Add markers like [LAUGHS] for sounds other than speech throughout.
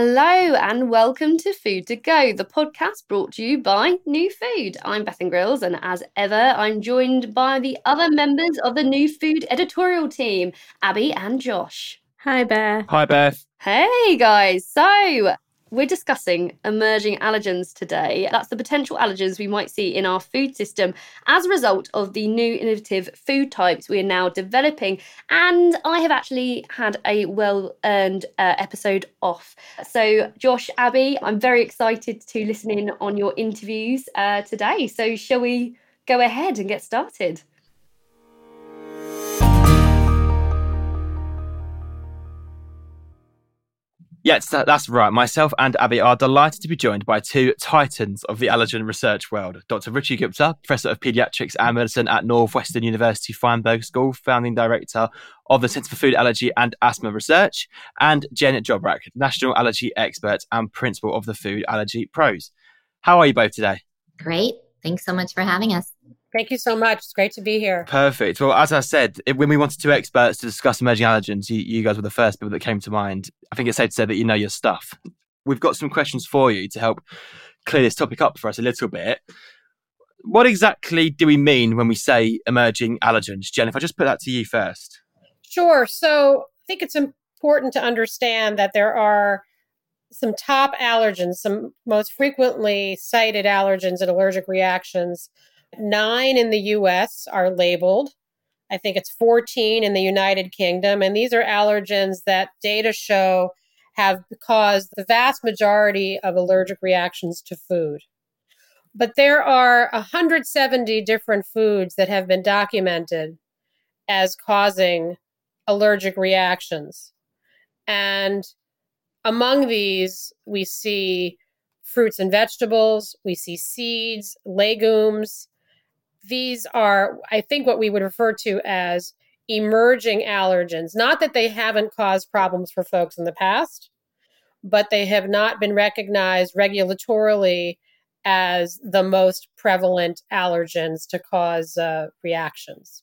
Hello and welcome to Food to Go, the podcast brought to you by New Food. I'm Bethan Grills, and as ever, I'm joined by the other members of the New Food editorial team, Abi and Josh. Hi, Beth. Hi, Beth. Hey, guys. So, we're discussing emerging allergens today. That's the potential allergens we might see in our food system as a result of the new innovative food types we are now developing. And I have actually had a well earned uh, episode off. So, Josh, Abi, I'm very excited to listen in on your interviews uh, today. So, shall we go ahead and get started? Yes, that's right. Myself and Abi are delighted to be joined by two titans of the allergen research world Dr. Ruchi Gupta, Professor of Pediatrics and Medicine at Northwestern University Feinberg School, founding director of the Centre for Food Allergy and Asthma Research, and Jen Jobrack, National Allergy Expert and Principal of the Food Allergy Pros. How are you both today? Great. Thanks so much for having us. Thank you so much. It's great to be here. Perfect. Well, as I said, when we wanted two experts to discuss emerging allergens, you, you guys were the first people that came to mind. I think it's safe to say that you know your stuff. We've got some questions for you to help clear this topic up for us a little bit. What exactly do we mean when we say emerging allergens? Jen, if I just put that to you first. Sure. So I think it's important to understand that there are some top allergens, some most frequently cited allergens and allergic reactions Nine in the US are labeled. I think it's 14 in the United Kingdom. And these are allergens that data show have caused the vast majority of allergic reactions to food. But there are 170 different foods that have been documented as causing allergic reactions. And among these, we see fruits and vegetables, we see seeds, legumes, these are, I think, what we would refer to as emerging allergens. Not that they haven't caused problems for folks in the past, but they have not been recognized regulatorily as the most prevalent allergens to cause uh, reactions.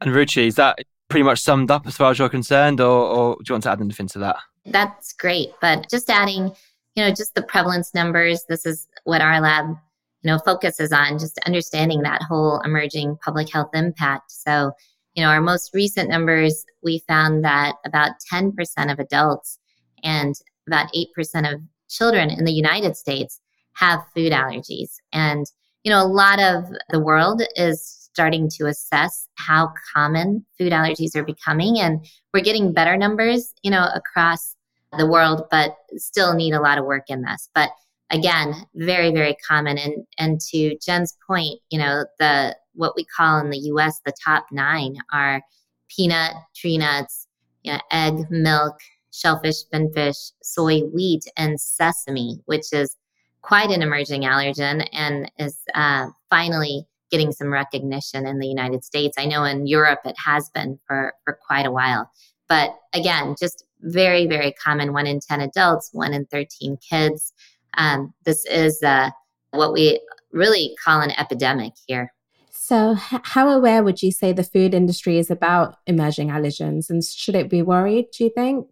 And Ruchi, is that pretty much summed up as far as you're concerned, or, or do you want to add anything to that? That's great. But just adding, you know, just the prevalence numbers, this is what our lab you know, focuses on just understanding that whole emerging public health impact. So, you know, our most recent numbers, we found that about 10% of adults and about 8% of children in the United States have food allergies. And, you know, a lot of the world is starting to assess how common food allergies are becoming. And we're getting better numbers, you know, across the world, but still need a lot of work in this. But again, very, very common. And and to Jen's point, you know, the what we call in the US the top nine are peanut, tree nuts, you know, egg, milk, shellfish, finfish, soy, wheat, and sesame, which is quite an emerging allergen and is uh, finally getting some recognition in the United States. I know in Europe it has been for, for quite a while. But again, just very, very common one in 10 adults, one in 13 kids. Um, this is uh, what we really call an epidemic here. So, how aware would you say the food industry is about emerging allergens, and should it be worried? Do you think,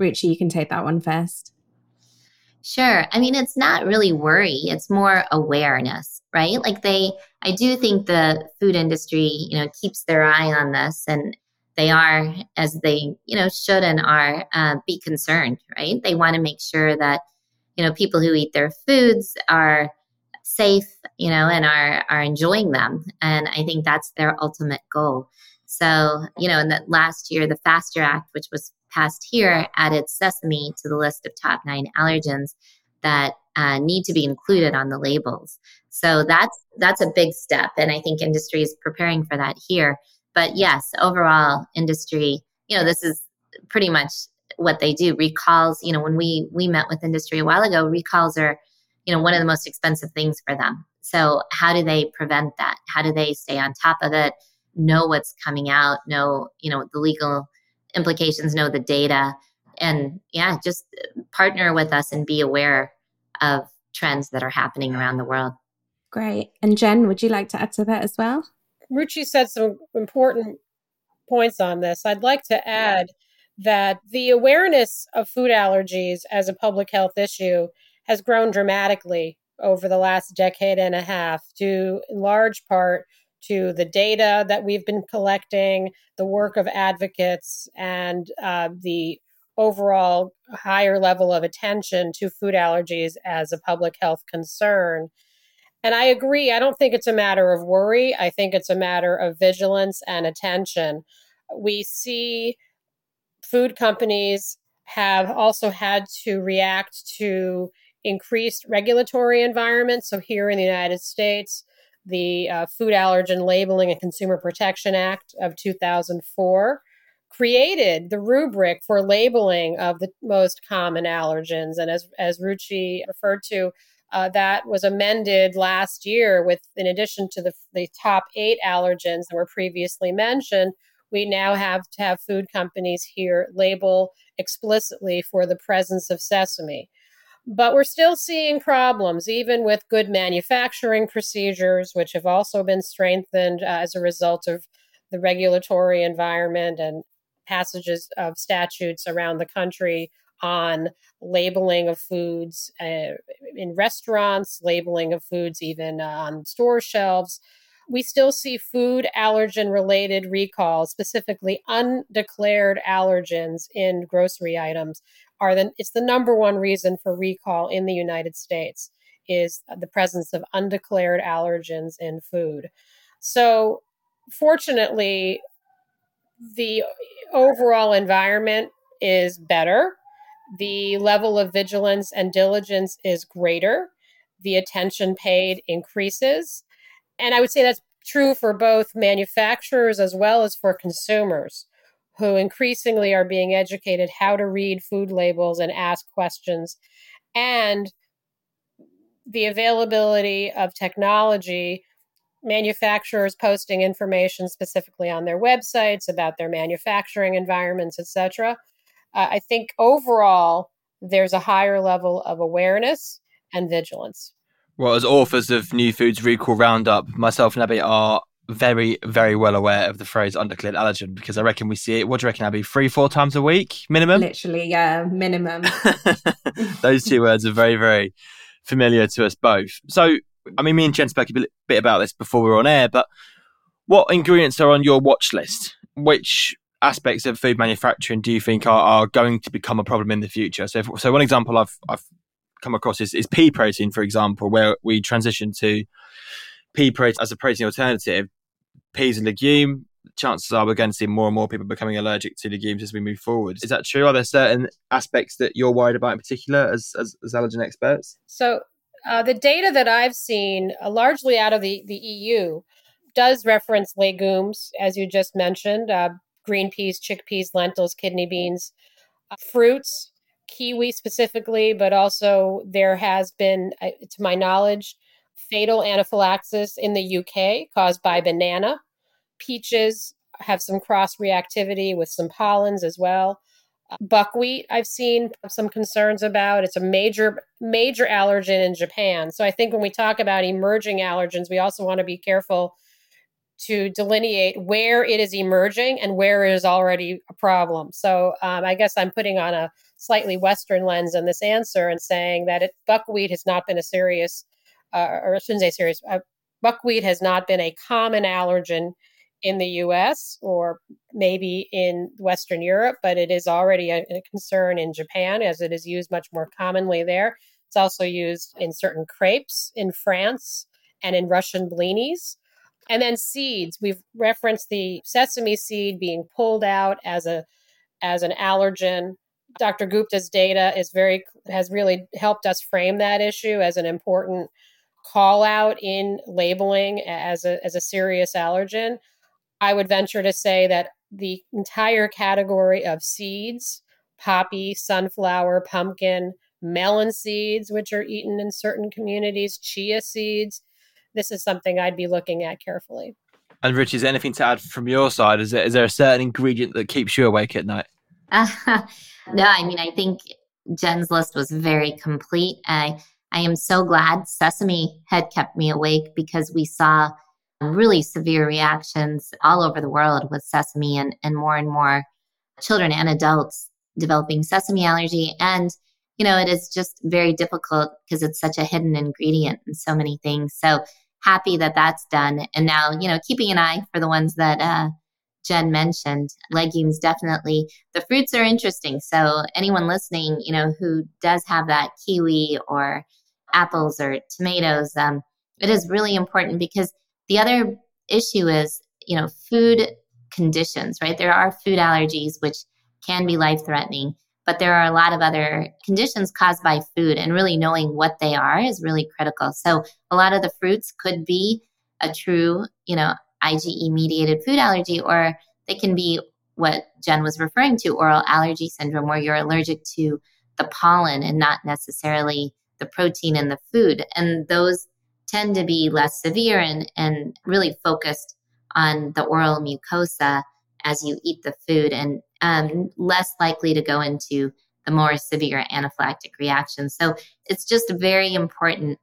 Ruchi? You can take that one first. Sure. I mean, it's not really worry; it's more awareness, right? Like they, I do think the food industry, you know, keeps their eye on this, and they are, as they, you know, should and are, uh, be concerned, right? They want to make sure that you know people who eat their foods are safe you know and are are enjoying them. And i think that's their ultimate goal. So you know in the last year the faster act which was passed here added sesame to the list of top nine allergens that uh, need to be included on the labels. So that's that's a big step and i think industry is preparing for that here. But yes overall industry you know this is pretty much what they do. Recalls, you know, when we we met with industry a while ago, recalls are, you know, one of the most expensive things for them. So how do they prevent that? How do they stay on top of it? Know what's coming out, know, you know, the legal implications, know the data, and yeah, just partner with us and be aware of trends that are happening around the world. Great. And Jen, would you like to add to that as well? Ruchi said some important points on this. I'd like to add that the awareness of food allergies as a public health issue has grown dramatically over the last decade and a half, due in large part to the data that we've been collecting, the work of advocates, and uh, the overall higher level of attention to food allergies as a public health concern. And I agree, I don't think it's a matter of worry. I think it's a matter of vigilance and attention. We see food companies have also had to react to increased regulatory environments. So, here in the United States, the uh, Food Allergen Labeling and Consumer Protection Act of 2004 created the rubric for labeling of the most common allergens. And as, as Ruchi referred to, uh, that was amended last year with, in addition to the, the top eight allergens that were previously mentioned, we now have to have food companies here label explicitly for the presence of sesame. But we're still seeing problems, even with good manufacturing procedures, which have also been strengthened uh, as a result of the regulatory environment and passages of statutes around the country on labeling of foods uh, in restaurants, labeling of foods even uh, on store shelves. We still see food allergen related recalls, specifically undeclared allergens in grocery items, are the it's the number one reason for recall in the United States is the presence of undeclared allergens in food. So fortunately the overall environment is better. The level of vigilance and diligence is greater. The attention paid increases. And I would say that's true for both manufacturers as well as for consumers who increasingly are being educated how to read food labels and ask questions. And the availability of technology, manufacturers posting information specifically on their websites about their manufacturing environments, etc. Uh, I think overall there's a higher level of awareness and vigilance. Well, as authors of New Foods Recall Roundup, myself and Abi are very, very well aware of the phrase undeclared allergen because I reckon we see it. What do you reckon, Abi? Three, four times a week minimum? Literally, yeah, minimum. [LAUGHS] Those two words are very, very familiar to us both. So, I mean, me and Jen spoke a bit about this before we were on air, but what ingredients are on your watch list? Which aspects of food manufacturing do you think are, are going to become a problem in the future? So, if, so one example I've, I've come across is, is pea protein, for example, where we transition to pea protein as a protein alternative peas and legume, chances are we're going to see more and more people becoming allergic to legumes as we move forward. Is that true? Are there certain aspects that you're worried about in particular as, as, as allergen experts? So, uh, the data that I've seen, uh, largely out of the, the EU, does reference legumes, as you just mentioned uh, green peas, chickpeas, lentils, kidney beans, uh, fruits, kiwi specifically, but also there has been, to my knowledge, fatal anaphylaxis in the UK caused by banana. Peaches have some cross reactivity with some pollens as well. Uh, buckwheat, I've seen some concerns about. It's a major, major allergen in Japan. So I think when we talk about emerging allergens, we also want to be careful to delineate where it is emerging and where it is already a problem. So um, I guess I'm putting on a slightly Western lens on this answer and saying that it, buckwheat has not been a serious uh, or I shouldn't say serious, uh, buckwheat has not been a common allergen in the US or maybe in Western Europe, but it is already a, a, concern in Japan as it is used much more commonly there. It's also used in certain crepes in France and in Russian blinis. And then seeds. We've referenced the sesame seed being pulled out as a as an allergen. Dr. Gupta's data is very has really helped us frame that issue as an important call out in labeling as a, as a serious allergen, I would venture to say that the entire category of seeds, poppy, sunflower, pumpkin, melon seeds, which are eaten in certain communities, chia seeds, this is something I'd be looking at carefully. And Rich, is there anything to add from your side? Is there, is there a certain ingredient that keeps you awake at night? Uh, [LAUGHS] no, I mean, I think Jen's list was very complete. I I am so glad Sesame had kept me awake because we saw really severe reactions all over the world with sesame and, and more and more children and adults developing sesame allergy. And, you know, it is just very difficult because it's such a hidden ingredient in so many things. So happy that that's done. And now, you know, keeping an eye for the ones that uh, Jen mentioned, legumes definitely. The fruits are interesting. So anyone listening, you know, who does have that kiwi or apples or tomatoes, um, it is really important because the other issue is, you know, food conditions, right? There are food allergies which can be life threatening, but there are a lot of other conditions caused by food, and really knowing what they are is really critical. So, a lot of the fruits could be a true, you know, IgE mediated food allergy, or they can be what Jen was referring to oral allergy syndrome, where you're allergic to the pollen and not necessarily the protein in the food. And those tend to be less severe and, and really focused on the oral mucosa as you eat the food and um, less likely to go into the more severe anaphylactic reactions. So it's just very important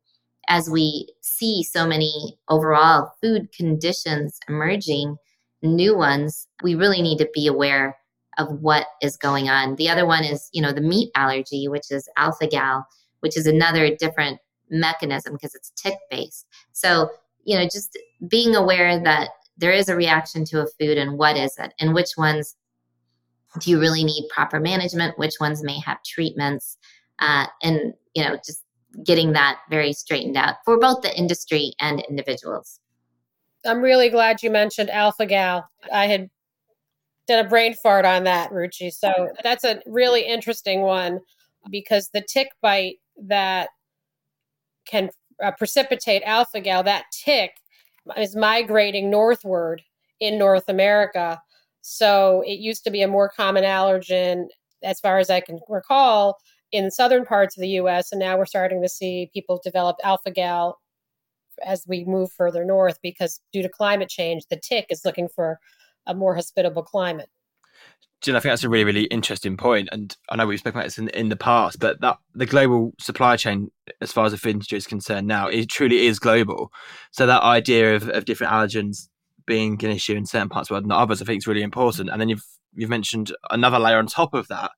as we see so many overall food conditions emerging, new ones, we really need to be aware of what is going on. The other one is, you know, the meat allergy, which is alpha gal, which is another different mechanism because it's tick based. So, you know, just being aware that there is a reaction to a food and what is it and which ones do you really need proper management, which ones may have treatments, uh, and, you know, just getting that very straightened out for both the industry and individuals. I'm really glad you mentioned alpha gal. I had done a brain fart on that, Ruchi. So that's a really interesting one because the tick bite that can uh, precipitate alpha gal, that tick is migrating northward in North America. So it used to be a more common allergen, as far as I can recall, in southern parts of the US. And now we're starting to see people develop alpha gal as we move further north because due to climate change, the tick is looking for a more hospitable climate. Jen, I think that's a really, really interesting point. And I know we've spoken about this in, in the past, but that the global supply chain, as far as the food industry is concerned now, it truly is global. So that idea of, of different allergens being an issue in certain parts of the world and others, I think is really important. And then you've you've mentioned another layer on top of that,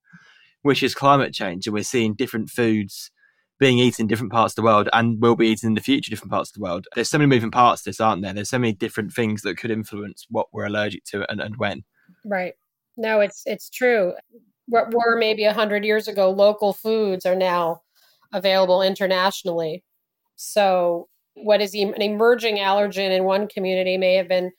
which is climate change. And we're seeing different foods being eaten in different parts of the world and will be eaten in the future different parts of the world. There's so many moving parts to this, aren't there? There's so many different things that could influence what we're allergic to and, and when. Right. No, it's it's true. What were maybe a hundred years ago, local foods are now available internationally. So, what is an emerging allergen in one community may have been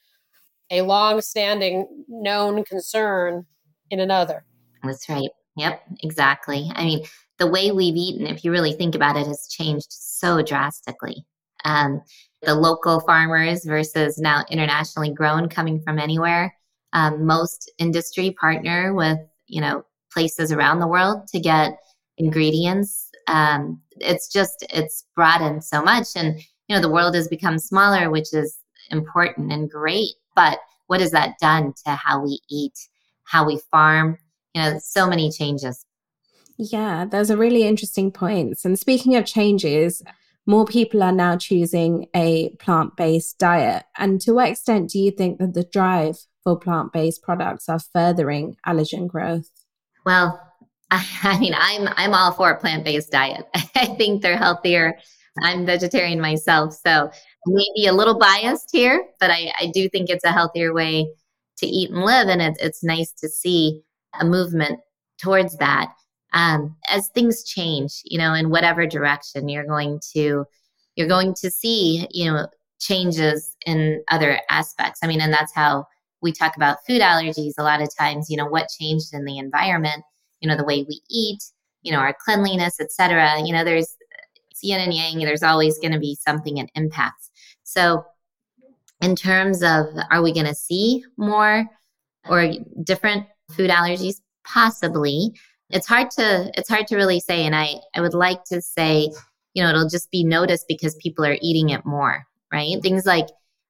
a long-standing known concern in another. That's right. Yep, exactly. I mean, the way we've eaten, if you really think about it, has changed so drastically. Um, the local farmers versus now internationally grown coming from anywhere um, most industry partner with you know places around the world to get ingredients um, it's just it's broadened so much and you know the world has become smaller which is important and great but what has that done to how we eat how we farm you know so many changes yeah those are really interesting points and speaking of changes more people are now choosing a plant-based diet and to what extent do you think that the drive for plant based products are furthering allergen growth? Well, [LAUGHS] I, I mean, I'm I'm all for a plant based diet. [LAUGHS] I think they're healthier. I'm vegetarian myself, so maybe a little biased here, but I, I do think it's a healthier way to eat and live, and it's it's nice to see a movement towards that. Um, as things change, you know, in whatever direction you're going to, you're going to see, you know, changes in other aspects. I mean, and that's how we talk about food allergies a lot of times, you know, what changed in the environment, you know, the way we eat, you know, our cleanliness, etc. You know, there's yin and yang, there's always going to be something that impacts. So in terms of are we going to see more or different food allergies? Possibly. It's hard to it's hard to really say. And I, I would like to say, you know, it'll just be noticed because people are eating it more, right? Things like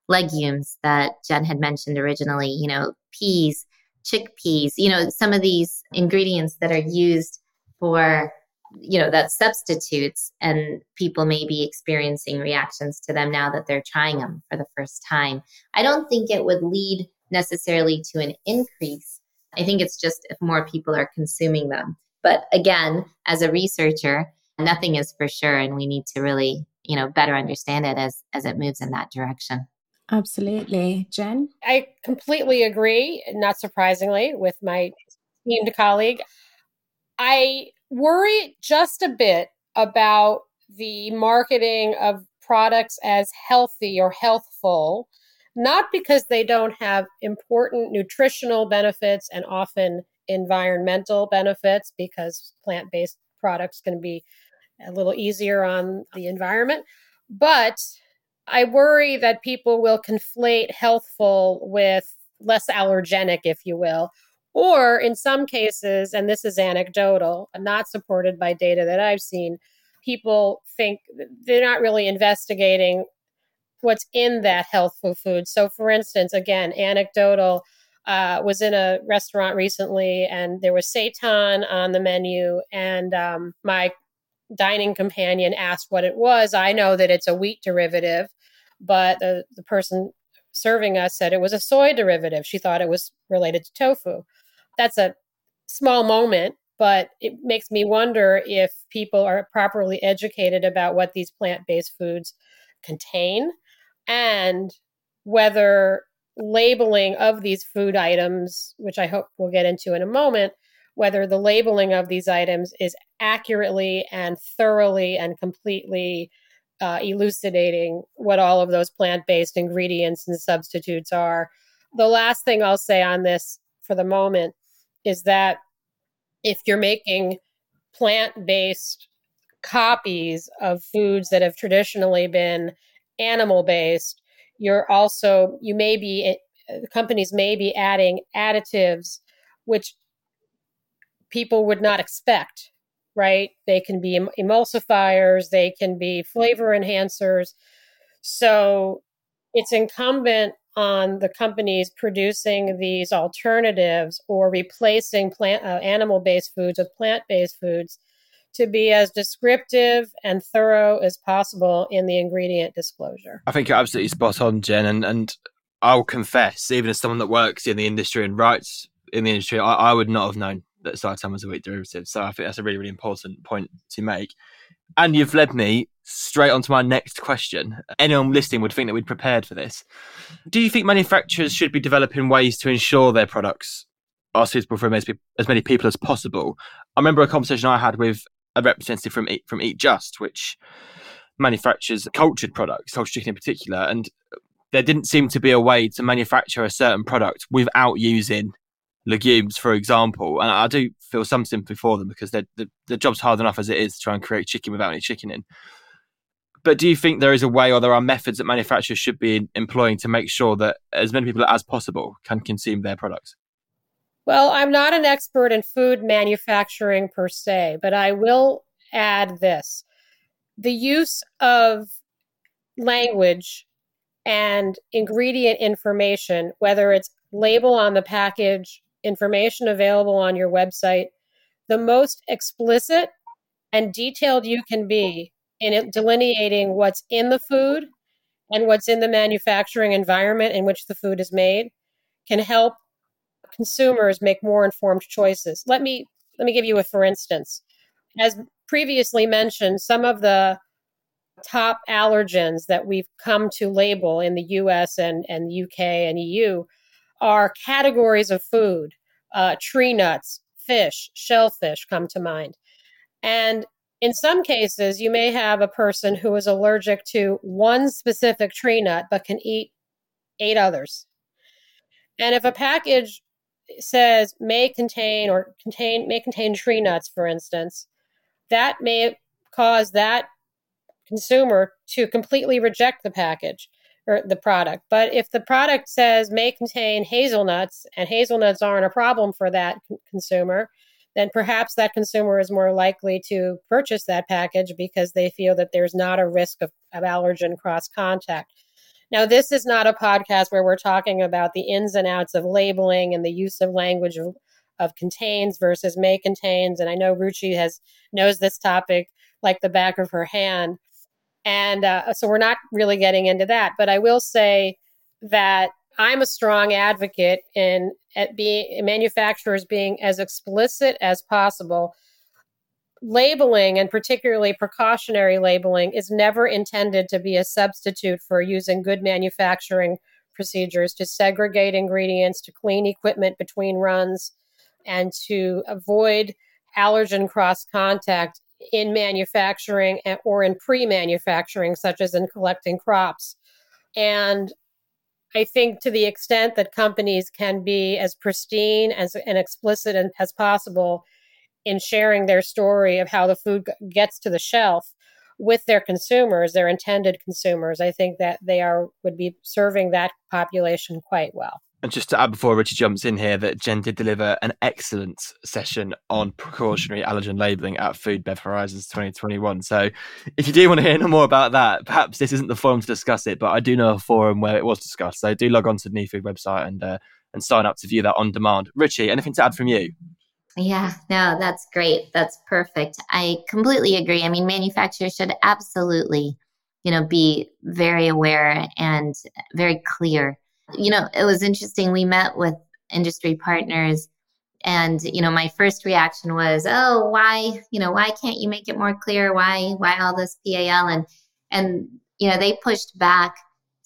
legumes that Jen had mentioned originally, you know, peas, chickpeas, you know, some of these ingredients that are used for, you know, that substitutes and people may be experiencing reactions to them now that they're trying them for the first time. I don't think it would lead necessarily to an increase I think it's just if more people are consuming them. But again, as a researcher, nothing is for sure and we need to really, you know, better understand it as as it moves in that direction. Absolutely. Jen? I completely agree, not surprisingly, with my esteemed colleague. I worry just a bit about the marketing of products as healthy or healthful, not because they don't have important nutritional benefits and often environmental benefits, because plant based products can be a little easier on the environment, but I worry that people will conflate healthful with less allergenic, if you will. Or in some cases, and this is anecdotal, not supported by data that I've seen, people think they're not really investigating what's in that healthful food. So, for instance, again, anecdotal, uh, was in a restaurant recently and there was seitan on the menu, and um, my dining companion asked what it was. I know that it's a wheat derivative, but the, the person serving us said it was a soy derivative. She thought it was related to tofu. That's a small moment, but it makes me wonder if people are properly educated about what these plant based foods contain and whether labeling of these food items, which I hope we'll get into in a moment, whether the labeling of these items is accurately and thoroughly and completely uh, elucidating what all of those plant based ingredients and substitutes are. The last thing I'll say on this for the moment is that if you're making plant based copies of foods that have traditionally been animal based, you're also, you may be, eh, companies may be adding additives which people would not expect right? They can be emulsifiers, they can be flavor enhancers. So it's incumbent on the companies producing these alternatives or replacing plant uh, animal based foods with plant based foods to be as descriptive and thorough as possible in the ingredient disclosure. I think you're absolutely spot on, Jen. And, and I'll confess, even as someone that works in the industry and writes in the industry, I, I would not have known that seitan was a wheat derivative. So I think that's a really, really important point to make. And you've led me straight on to my next question. Anyone listening would think that we'd prepared for this. Do you think manufacturers should be developing ways to ensure their products are suitable for as many people as possible? I remember a conversation I had with a representative from Eat, from Eat Just, which manufactures cultured products, cultured chicken in particular, and there didn't seem to be a way to manufacture a certain product without using legumes, for example. And I do feel some sympathy for them because the, the job's hard enough as it is to try and create chicken without any chicken in. But do you think there is a way or there are methods that manufacturers should be employing to make sure that as many people as possible can consume their products? Well, I'm not an expert in food manufacturing per se, but I will add this. The use of language and ingredient information, whether it's label on the package information available on your website, the most explicit and detailed you can be in delineating what's in the food and what's in the manufacturing environment in which the food is made can help consumers make more informed choices. Let me let me give you a for instance. As previously mentioned, some of the top allergens that we've come to label in the US and, and UK and EU are categories of food. Uh, tree nuts, fish, shellfish come to mind. And in some cases, you may have a person who is allergic to one specific tree nut but can eat eight others. And if a package says may contain or contain may contain tree nuts, for instance, that may cause that consumer to completely reject the package or the product. But if the product says may contain hazelnuts and hazelnuts aren't a problem for that c- consumer, then perhaps that consumer is more likely to purchase that package because they feel that there's not a risk of, of allergen cross contact. Now, this is not a podcast where we're talking about the ins and outs of labeling and the use of language of, of contains versus may contains. And I know Ruchi has knows this topic like the back of her hand. And uh, so we're not really getting into that. But I will say that I'm a strong advocate in at being manufacturers being as explicit as possible. Labeling and particularly precautionary labeling is never intended to be a substitute for using good manufacturing procedures to segregate ingredients, to clean equipment between runs, and to avoid allergen cross contact in manufacturing or in pre manufacturing, such as in collecting crops. And I think to the extent that companies can be as pristine as, and explicit as possible in sharing their story of how the food gets to the shelf with their consumers, their intended consumers, I think that they are would be serving that population quite well. And just to add before Ruchi jumps in here, that Jen did deliver an excellent session on precautionary allergen labelling at Food Bev Horizons 2021. So if you do want to hear more about that, perhaps this isn't the forum to discuss it, but I do know a forum where it was discussed. So do log on to the New Food website and uh, and sign up to view that on demand. Ruchi, anything to add from you? Yeah, no, that's great. That's perfect. I completely agree. I mean, manufacturers should absolutely, you know, be very aware and very clear you know, it was interesting. We met with industry partners and you know my first reaction was oh why you know why can't you make it more clear why why all this pal and and you know they pushed back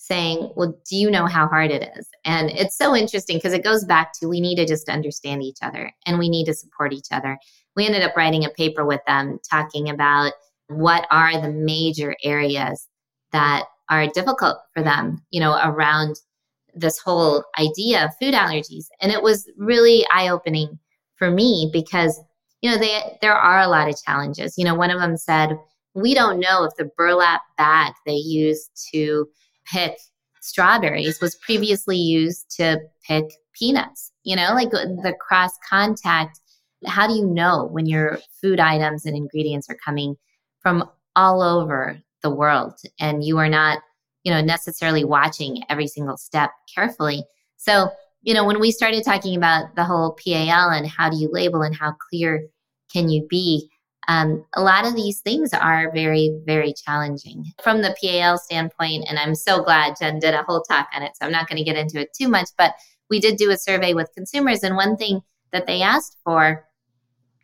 saying well do you know how hard it is and it's so interesting because it goes back to we need to just understand each other and we need to support each other we ended up writing a paper with them talking about what are the major areas that are difficult for them you know around this whole idea of food allergies. And it was really eye opening for me because, you know, they, there are a lot of challenges. You know, one of them said, we don't know if the burlap bag they used to pick strawberries was previously used to pick peanuts. You know, like uh, the cross contact. How do you know when your food items and ingredients are coming from all over the world and you are not you know, necessarily watching every single step carefully. So, you know, when we started talking about the whole PAL and how do you label and how clear can you be, um, a lot of these things are very, very challenging from the PAL standpoint. And I'm so glad Jen did a whole talk on it. So I'm not going to get into it too much, but we did do a survey with consumers. And one thing that they asked for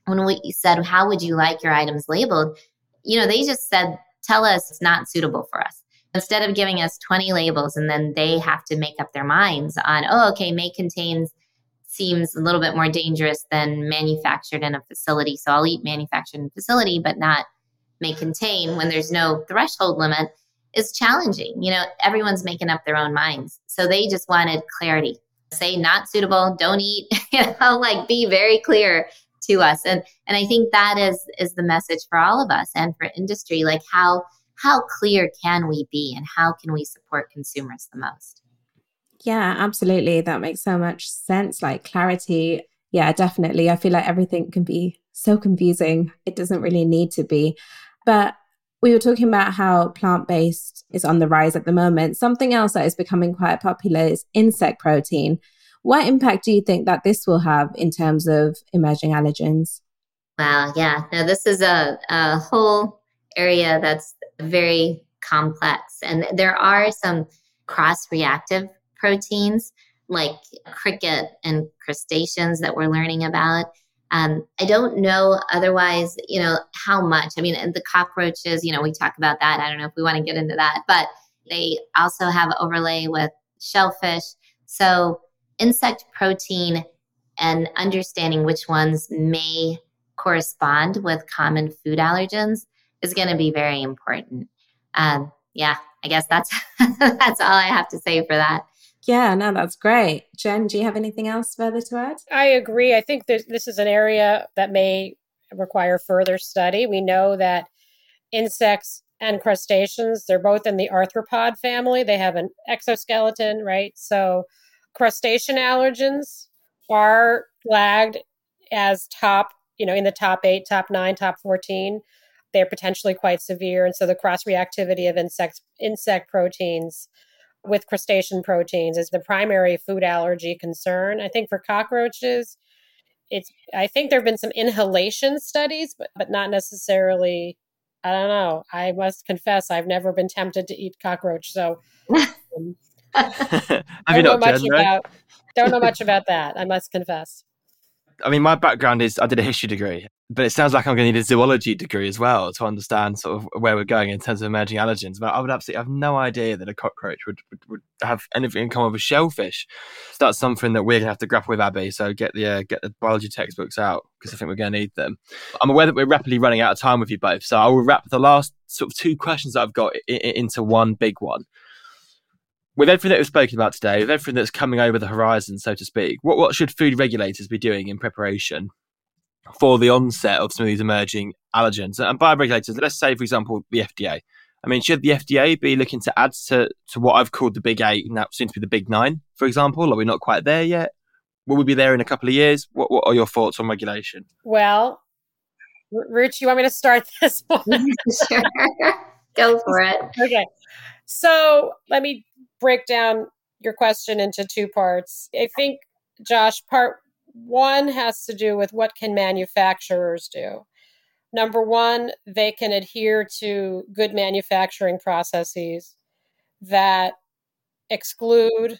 when we said, How would you like your items labeled? You know, they just said, Tell us it's not suitable for us instead of giving us 20 labels and then they have to make up their minds on, oh, okay, may contains seems a little bit more dangerous than manufactured in a facility. So I'll eat manufactured in a facility, but not may contain when there's no threshold limit is challenging. You know, everyone's making up their own minds. So they just wanted clarity. Say not suitable, don't eat, [LAUGHS] you know, like be very clear to us. And and I think that is is the message for all of us and for industry, like how how clear can we be and how can we support consumers the most? Yeah, absolutely. That makes so much sense. Like clarity. Yeah, definitely. I feel like everything can be so confusing. It doesn't really need to be. But we were talking about how plant based is on the rise at the moment. Something else that is becoming quite popular is insect protein. What impact do you think that this will have in terms of emerging allergens? Wow, yeah. Now, this is a, a whole area that's very complex. And there are some cross reactive proteins like cricket and crustaceans that we're learning about. Um, I don't know otherwise, you know, how much. I mean, the cockroaches, you know, we talk about that. I don't know if we want to get into that, but they also have overlay with shellfish. So, insect protein and understanding which ones may correspond with common food allergens is going to be very important. Um, yeah, I guess that's [LAUGHS] that's all I have to say for that. Yeah, no, that's great. Jen, do you have anything else further to add? I agree. I think this is an area that may require further study. We know that insects and crustaceans, they're both in the arthropod family. They have an exoskeleton, right? So crustacean allergens are flagged as top, you know, in the top eight, top nine, top 14 they're potentially quite severe. And so the cross reactivity of insect, insect proteins with crustacean proteins is the primary food allergy concern. I think for cockroaches, it's I think there have been some inhalation studies, but but not necessarily. I don't know. I must confess, I've never been tempted to eat cockroach. So, [LAUGHS] um, Have don't you know much Jen? no? about don't know much about that. I must confess. I mean, my background is I did a history degree, but it sounds like I'm going to need a zoology degree as well to understand sort of where we're going in terms of emerging allergens. But I would absolutely have no idea that a cockroach would, would, would have anything in common with shellfish. So that's something that we're going to have to grapple with, Abi. So get the uh, get the biology textbooks out because I think we're going to need them. I'm aware that we're rapidly running out of time with you both, so I will wrap the last sort of two questions that I've got i- into one big one with everything that we've spoken about today, with everything that's coming over the horizon, so to speak, what, what should food regulators be doing in preparation for the onset of some of these emerging allergens? And by regulators, let's say, for example, the FDA. I mean, should the FDA be looking to add to, to what I've called the big eight, now seems to be the big nine, for example? Are we not quite there yet? Will we be there in a couple of years? What, what are your thoughts on regulation? Well, R- Ruth, you want me to start [LAUGHS] this one? [LAUGHS] sure. Go for it. okay. So let me break down your question into two parts. I think, Josh, part one has to do with what can manufacturers do. Number one, they can adhere to good manufacturing processes that exclude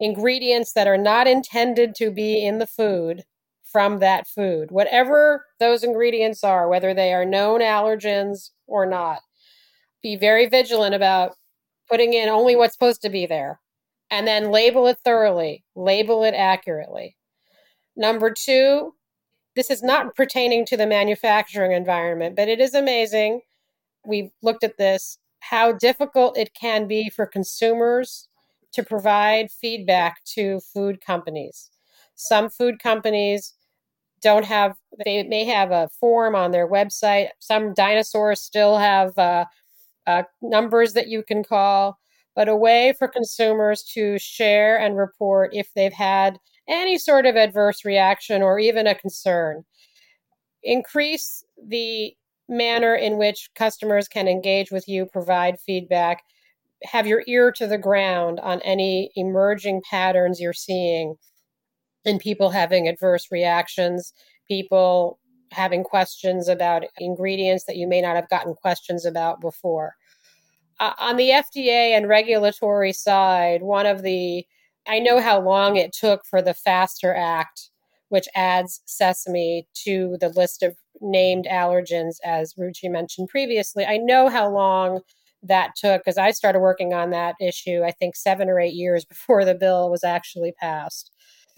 ingredients that are not intended to be in the food from that food, whatever those ingredients are, whether they are known allergens or not. Be very vigilant about putting in only what's supposed to be there and then label it thoroughly, label it accurately. Number two, this is not pertaining to the manufacturing environment, but it is amazing. We've looked at this how difficult it can be for consumers to provide feedback to food companies. Some food companies don't have, they may have a form on their website. Some dinosaurs still have uh, uh, numbers that you can call, but a way for consumers to share and report if they've had any sort of adverse reaction or even a concern. Increase the manner in which customers can engage with you, provide feedback, have your ear to the ground on any emerging patterns you're seeing in people having adverse reactions, people having questions about ingredients that you may not have gotten questions about before. Uh, on the FDA and regulatory side, one of the I know how long it took for the FASTER Act, which adds sesame to the list of named allergens, as Ruchi mentioned previously. I know how long that took because I started working on that issue, I think, seven or eight years [LAUGHS] before the bill was actually passed.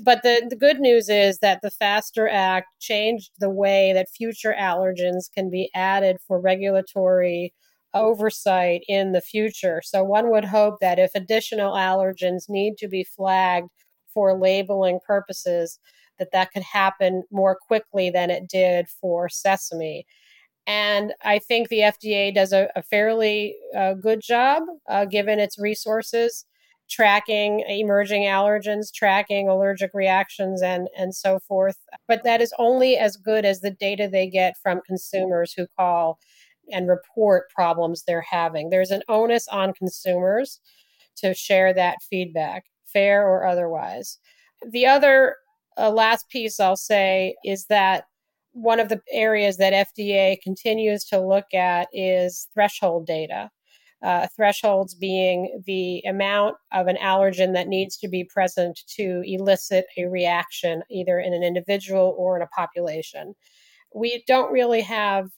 But the, the good news is that the FASTER Act changed the way that future allergens can be added for regulatory oversight in the future. So one would hope that if additional allergens need to be flagged for labeling purposes, that that could happen more quickly than it did for sesame. And I think the FDA does a, a fairly uh, good job, uh, given its resources, tracking emerging allergens, tracking allergic reactions, and, and so forth. But that is only as good as the data they get from consumers who call and report problems they're having. There's an onus on consumers to share that feedback, fair or otherwise. The other uh, last piece I'll say is that one of the areas that FDA continues to look at is threshold data. Uh, thresholds being the amount of an allergen that needs to be present to elicit a reaction, either in an individual or in a population. We don't really have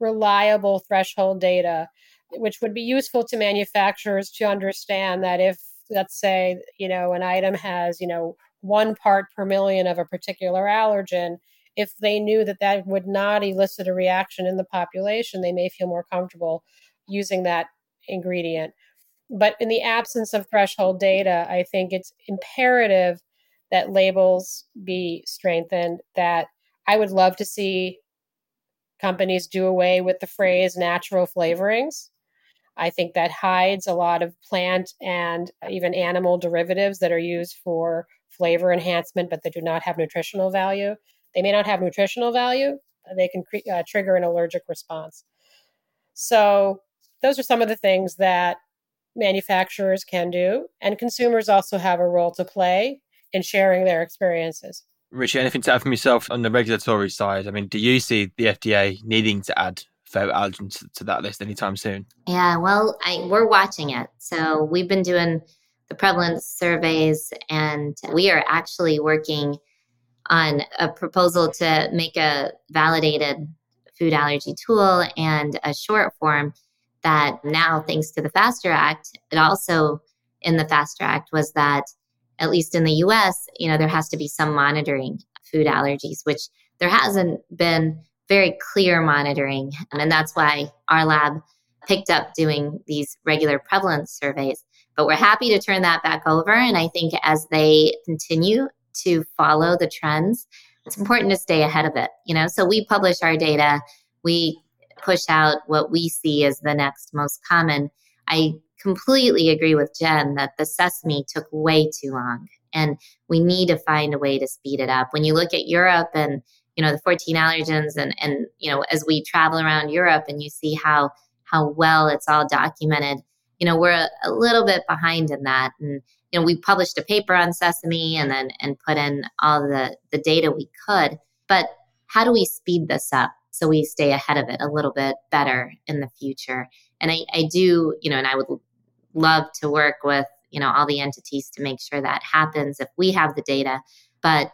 reliable threshold data, which would be useful to manufacturers to understand that if, let's say, you know, an item has, you know, one part per million of a particular allergen, if they knew that that would not elicit a reaction in the population, they may feel more comfortable using that ingredient. But in the absence of threshold data, I think it's imperative that labels be strengthened, that I would love to see companies do away with the phrase natural flavorings. I think that hides a lot of plant and even animal derivatives that are used for flavor enhancement, but that do not have nutritional value. They may not have nutritional value, they can cre- uh, trigger an allergic response. So, those are some of the things that manufacturers can do, and consumers also have a role to play in sharing their experiences. Ruchi, anything to add from yourself on the regulatory side? I mean, do you see the FDA needing to add for allergens to, to that list anytime soon? Yeah, well, I, we're watching it. So we've been doing the prevalence surveys, and we are actually working on a proposal to make a validated food allergy tool and a short form that now, thanks to the FASTER Act, it also in the FASTER Act was that, at least in the US, you know, there has to be some monitoring food allergies, which there hasn't been very clear monitoring. And that's why our lab picked up doing these regular prevalence surveys. But we're happy to turn that back over. And I think as they continue to follow the trends, it's important to stay ahead of it. You know, so we publish our data, we push out what we see as the next most common. I completely agree with Jen that the sesame took way too long and we need to find a way to speed it up. When you look at Europe and you know the 14 allergens and and you know as we travel around Europe and you see how how well it's all documented, you know we're a, a little bit behind in that and you know we published a paper on sesame and then and put in all the the data we could, but how do we speed this up? so we stay ahead of it a little bit better in the future. And I, I do, you know, and I would love to work with, you know, all the entities to make sure that happens if we have the data. But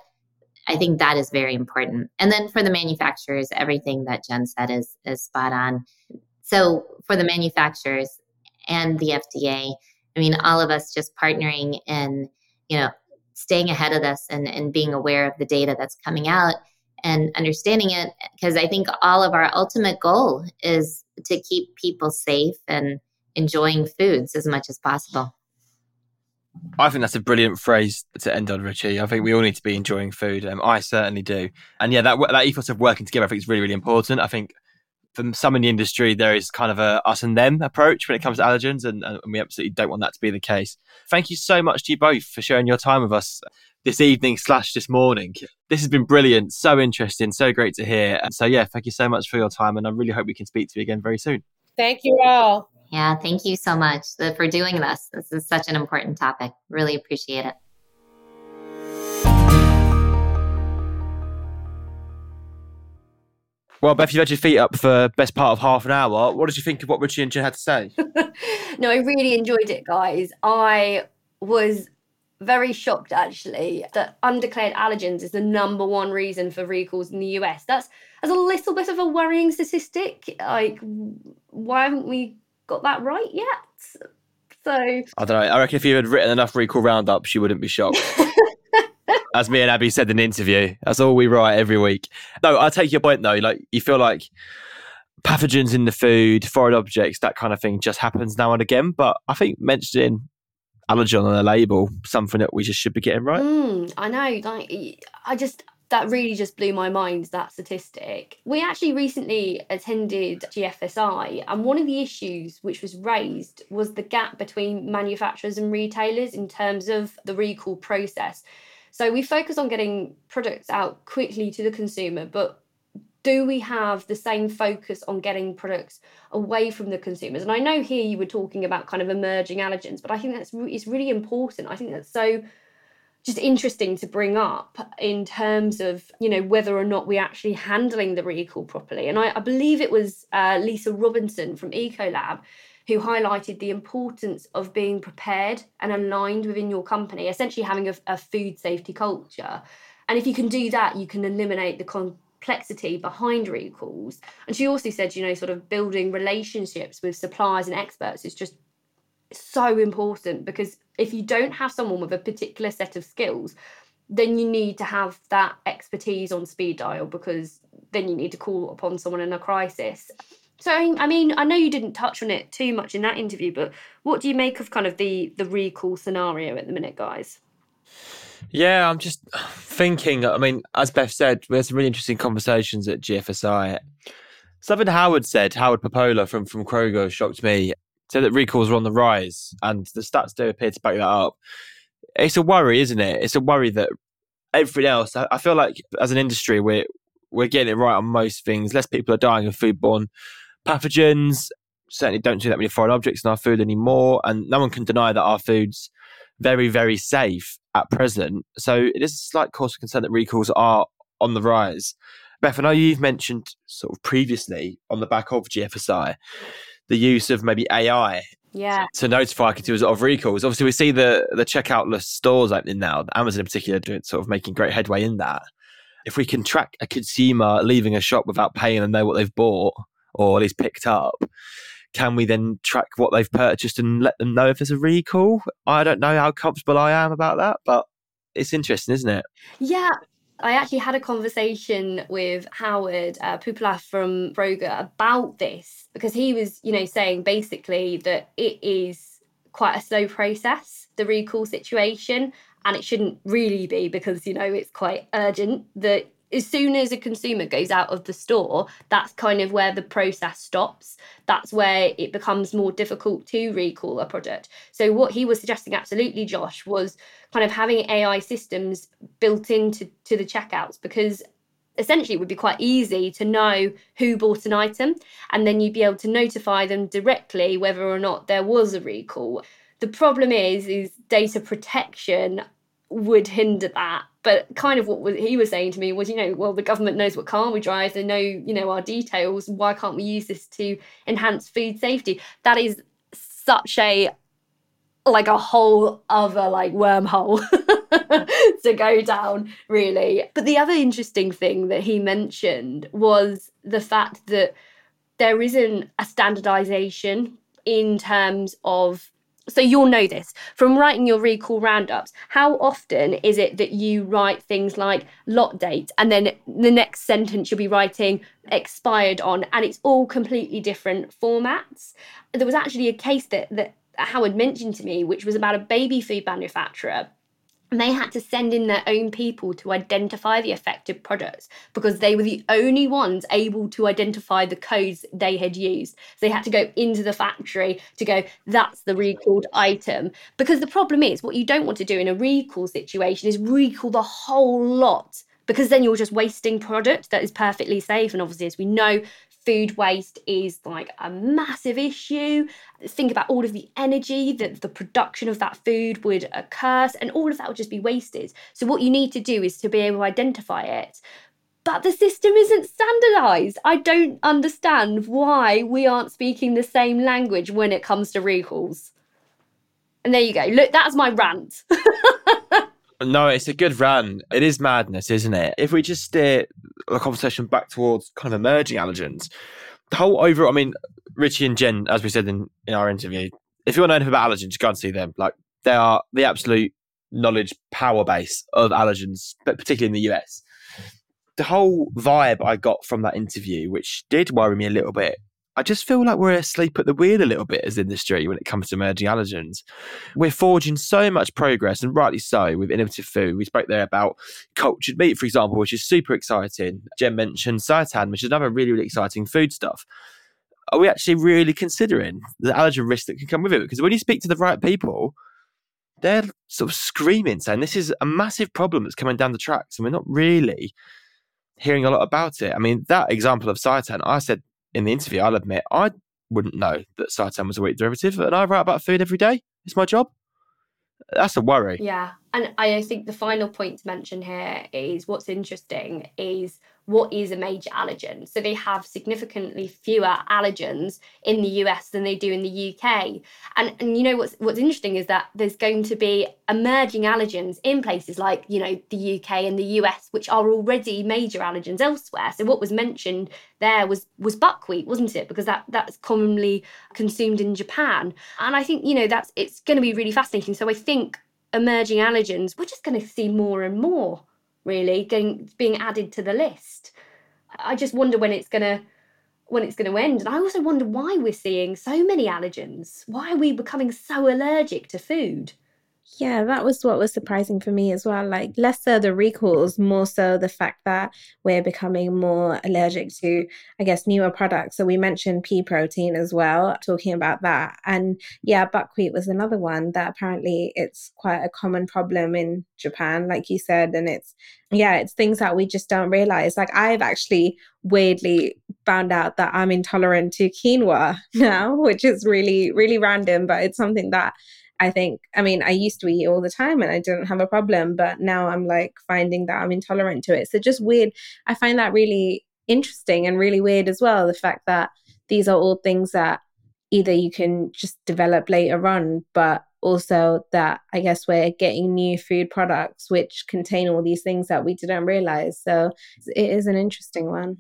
I think that is very important. And then for the manufacturers, everything that Jen said is is spot on. So for the manufacturers and the FDA, I mean, all of us just partnering and you know, staying ahead of this and, and being aware of the data that's coming out and understanding it because I think all of our ultimate goal is to keep people safe and enjoying foods as much as possible. I think that's a brilliant phrase to end on, Ruchi. I think we all need to be enjoying food. Um, I certainly do. And yeah, that that ethos of working together, I think, is really, really important. I think for some in the industry, there is kind of a us and them approach when it comes to allergens, and, and we absolutely don't want that to be the case. Thank you so much to you both for sharing your time with us this evening slash this morning. This has been brilliant, so interesting, so great to hear. And so yeah, thank you so much for your time, and I really hope we can speak to you again very soon. Thank you all. Yeah, thank you so much uh, for doing this. This is such an important topic. Really appreciate it. Well, Beth, you've had your feet up for best part of half an hour. What did you think of what Ruchi and Jen had to say? [LAUGHS] no, I really enjoyed it, guys. I was very shocked actually that undeclared allergens is the number one reason for recalls in the US. That's as a little bit of a worrying statistic. Like, why haven't we got that right yet? So I don't know. I reckon if you had written enough recall roundups, you wouldn't be shocked. [LAUGHS] As me and Abi said in the interview, that's all we write every week. No, I take your point though. Like you feel like pathogens in the food, foreign objects, that kind of thing just happens now and again. But I think mentioning allergen on a label, something that we just should be getting right. Mm, I know. Like, I just that really just blew my mind that statistic. We actually recently attended GFSI, and one of the issues which was raised was the gap between manufacturers and retailers in terms of the recall process. So we focus on getting products out quickly to the consumer, but do we have the same focus on getting products away from the consumers and i know here you were talking about kind of emerging allergens but i think that's it's really important i think that's so just interesting to bring up in terms of you know whether or not we're actually handling the recall properly and i, I believe it was uh, lisa robinson from ecolab who highlighted the importance of being prepared and aligned within your company essentially having a, a food safety culture and if you can do that you can eliminate the complexity behind recalls. And she also said, you know, sort of building relationships with suppliers and experts is just so important because if you don't have someone with a particular set of skills, then you need to have that expertise on speed dial because then you need to call upon someone in a crisis. So I mean, I know you didn't touch on it too much in that interview, but what do you make of kind of the the recall scenario at the minute, guys? Yeah, I'm just thinking. I mean, as Beth said, we had some really interesting conversations at GFSI. Something Howard said, Howard Popoola from, from Kroger, shocked me. Said that recalls are on the rise, and the stats do appear to back that up. It's a worry, isn't it? It's a worry that everything else. I, feel like as an industry, we're we're getting it right on most things. Less people are dying of foodborne pathogens. Certainly, don't see that many foreign objects in our food anymore, and no one can deny that our food's very, very safe at present. So it is a slight cause of concern that recalls are on the rise. Beth, I know you've mentioned sort of previously on the back of GFSI the use of maybe AI yeah. to notify consumers of recalls. Obviously, we see the the checkoutless stores opening now. Amazon in particular doing sort of making great headway in that. If we can track a consumer leaving a shop without paying and know what they've bought or at least picked up, can we then track what they've purchased and let them know if there's a recall? I don't know how comfortable I am about that, but it's interesting, isn't it? Yeah, I actually had a conversation with Howard uh, from Kroger about this because he was, you know, saying basically that it is quite a slow process, the recall situation, and it shouldn't really be because, you know, it's quite urgent that as soon as a consumer goes out of the store, that's kind of where the process stops. That's where it becomes more difficult to recall a product. So, what he was suggesting, absolutely, Josh, was kind of having AI systems built into to the checkouts because essentially it would be quite easy to know who bought an item and then you'd be able to notify them directly whether or not there was a recall. The problem is is data protection would hinder that. But kind of what he was saying to me was, you know, well, the government knows what car we drive, they know, you know, our details. Why can't we use this to enhance food safety? That is such a like a whole other like wormhole [LAUGHS] to go down really but the other interesting thing that he mentioned was the fact that there isn't a standardization in terms of so you'll know this from writing your recall roundups. How often is it that you write things like lot date and then the next sentence you'll be writing expired on and it's all completely different formats? There was actually a case that that Howard mentioned to me which was about a baby food manufacturer they had to send in their own people to identify the affected products because they were the only ones able to identify the codes they had used. So they had to go into the factory to go, that's the recalled item. Because the problem is, what you don't want to do in a recall situation is recall the whole lot because then you're just wasting product that is perfectly safe. And obviously, as we know, food waste is like a massive issue. Think about all of the energy that the production of that food would occur, and all of that would just be wasted. So, what you need to do is to be able to identify it. But the system isn't standardized. I don't understand why we aren't speaking the same language when it comes to recalls. And there you go. Look, that's my rant. [LAUGHS] No, it's a good run. It is madness, isn't it? If we just steer the conversation back towards kind of emerging allergens, the whole overall, I mean, Ruchi and Jen, as we said in, in our interview, if you want to know anything about allergens, go and see them. Like, they are the absolute knowledge power base of allergens, but particularly in the US. The whole vibe I got from that interview, which did worry me a little bit, I just feel like we're asleep at the wheel a little bit as industry when it comes to emerging allergens. We're forging so much progress, and rightly so, with innovative food. We spoke there about cultured meat, for example, which is super exciting. Jen mentioned seitan, which is another really, really exciting food stuff. Are we actually really considering the allergen risk that can come with it? Because when you speak to the right people, they're sort of screaming, saying this is a massive problem that's coming down the tracks, and we're not really hearing a lot about it. I mean, that example of seitan, I said in the interview, I'll admit I wouldn't know that seitan was a wheat derivative, and I write about food every day. It's my job. That's a worry. Yeah, and I think the final point to mention here is what's interesting is what is a major allergen. So they have significantly fewer allergens in the US than they do in the UK. And and you know what's what's interesting is that there's going to be emerging allergens in places like, you know, the UK and the US which are already major allergens elsewhere. So what was mentioned there was was buckwheat, wasn't it? Because that that's commonly consumed in Japan. And I think, you know, that's it's going to be really fascinating. So I think emerging allergens, we're just going to see more and more really getting being added to the list. I just wonder when it's gonna when it's going to end. And I also wonder why we're seeing so many allergens. Why are we becoming so allergic to food? Yeah, that was what was surprising for me as well. Like, less so the recalls, more so the fact that we're becoming more allergic to, I guess, newer products. So, we mentioned pea protein as well, talking about that. And yeah, buckwheat was another one that apparently it's quite a common problem in Japan, like you said. And it's, yeah, it's things that we just don't realize. Like, I've actually weirdly found out that I'm intolerant to quinoa [LAUGHS] now, which is really, really random, but it's something that I think, I mean, I used to eat all the time and I didn't have a problem, but now I'm like finding that I'm intolerant to it. So just weird. I find that really interesting and really weird as well. The fact that these are all things that either you can just develop later on, but also that I guess we're getting new food products which contain all these things that we didn't realize. So it is an interesting one.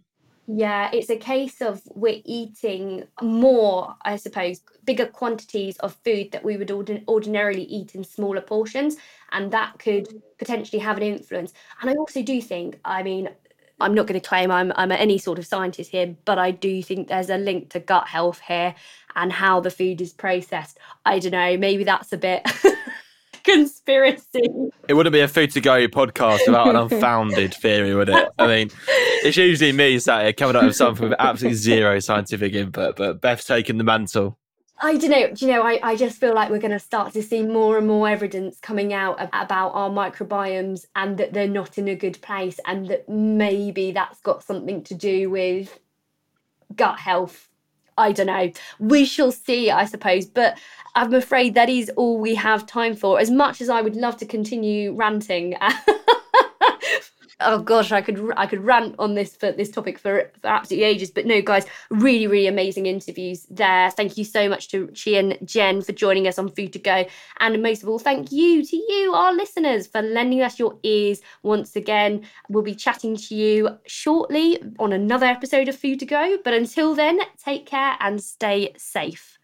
Yeah, it's a case of we're eating more, I suppose, bigger quantities of food that we would ordin- ordinarily eat in smaller portions. And that could potentially have an influence. And I also do think, I mean, I'm not going to claim I'm, I'm any sort of scientist here, but I do think there's a link to gut health here and how the food is processed. I don't know, maybe that's a bit [LAUGHS] conspiracy. It wouldn't be a food to go podcast without an unfounded theory, would it? I mean, it's usually me sat here coming up with something with absolutely zero scientific input, but Beth's taken the mantle. I don't know. Do you know? I, I just feel like we're going to start to see more and more evidence coming out about our microbiomes and that they're not in a good place, and that maybe that's got something to do with gut health. I don't know. We shall see, I suppose. But I'm afraid that is all we have time for. As much as I would love to continue ranting. [LAUGHS] oh gosh, I could I could rant on this for this topic for, for absolutely ages. But no, guys, really, really amazing interviews there. Thank you so much to Chi and Jen for joining us on Food to Go, and most of all, thank you to you, our listeners, for lending us your ears once again. We'll be chatting to you shortly on another episode of Food to Go. But until then, take care and stay safe.